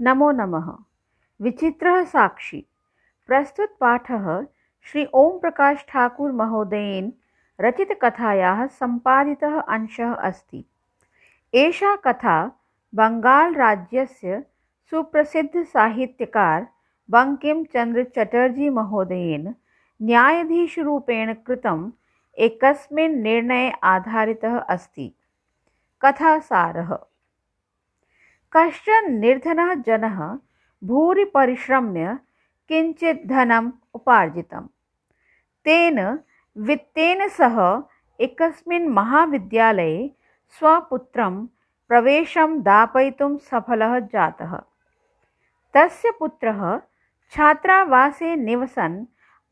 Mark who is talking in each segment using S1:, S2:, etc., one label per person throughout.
S1: नमो नमः। विचित्रः साक्षी। प्रस्तुत प्रस्तुतपाठः श्री ओम प्रकाश ठाकुर महोदयेन रचितकथायाः सम्पादितः अंशः अस्ति। एषा कथा बङ्गालराज्यस्य सुप्रसिद्धसाहित्यकार बङ्किमचन्द्रचटर्जी महोदयेन न्यायाधीशरूपेण कृतम् एकस्मिन् निर्णये आधारितः अस्ति। कथासारः। कश्चन निर्धनः जनः भूरि परिश्रम्य किञ्चित् धनम् उपार्जितं तेन वित्तेन सह एकस्मिन् महाविद्यालये स्वपुत्रं प्रवेशं दापयितुं सफलः जातः। तस्य पुत्रः छात्रावासे निवसन्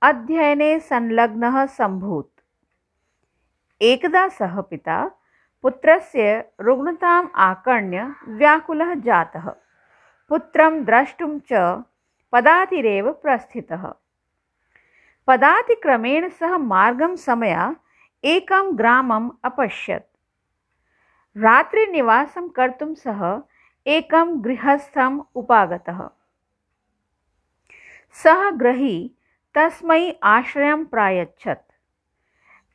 S1: अध्ययने संलग्नः सम्भूत्। एकदा सः पिता पुत्रस्य रुग्णताम् आकर्ण्य व्याकुलः जातः। पुत्रं द्रष्टुं च पदातिरेव प्रस्थितः। पदातिक्रमेण सः मार्गं समया एकं ग्रामम् अपश्यत्। रात्रिनिवासं कर्तुं सः एकं गृहस्थम् उपागतः। सः गृही तस्मै आश्रयं प्रायच्छत्।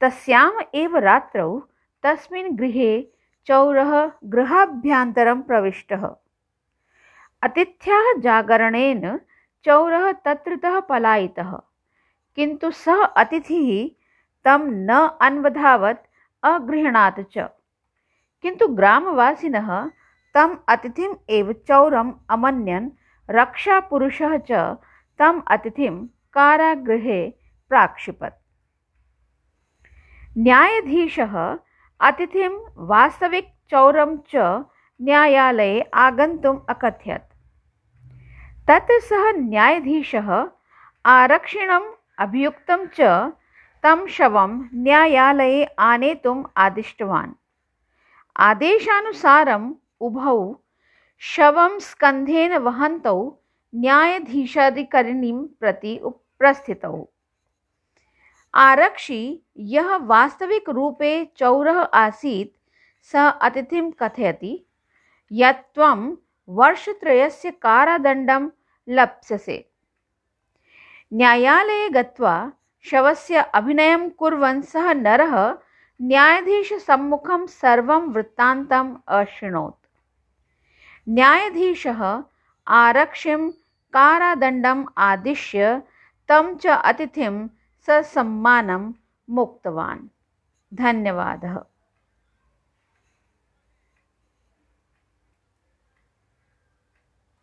S1: तस्याम् एव रात्रौ तस्मिन् गृहे चौरः गृहाभ्यन्तरं प्रविष्टः। अतिथ्याः जागरणेन चौरः तत्रतः पलायितः किन्तु सः अतिथिः तं न अन्वधावत् अगृह्णात् च। किन्तु ग्रामवासिनः तम् अतिथिम् एव चौरम् अमन्यन् रक्षापुरुषः च तम् अतिथिं कारागृहे प्राक्षिपत्। न्यायाधीशः अतिथिं वास्तविकचौरं च न्यायालये आगन्तुम् अकथयत्। तत्र सः न्यायाधीशः आरक्षिणम् अभियुक्तं च तं शवं न्यायालये आनेतुम् आदिष्टवान्। आदेशानुसारम् उभौ शवं स्कन्धेन वहन्तौ न्यायाधीशाधिकारिणीं प्रति प्रस्थितौ। आरक्षी यः वास्तविकरूपे चौरः आसीत्, सः अतिथिं कथयति। यत् त्वं वर्षत्रयस्य कारादण्डं लप्स्यसे। न्यायालये गत्वा शवस्य अभिनयं कुर्वन् सः नरः न्यायाधीशसम्मुखं सर्वं वृत्तान्तम् अशृणोत् न्यायाधीशः आरक्षिं, कारादण्डम् आदिश्य, तं च अतिथिं ससम्मानं मुक्तवान्। धन्यवादः।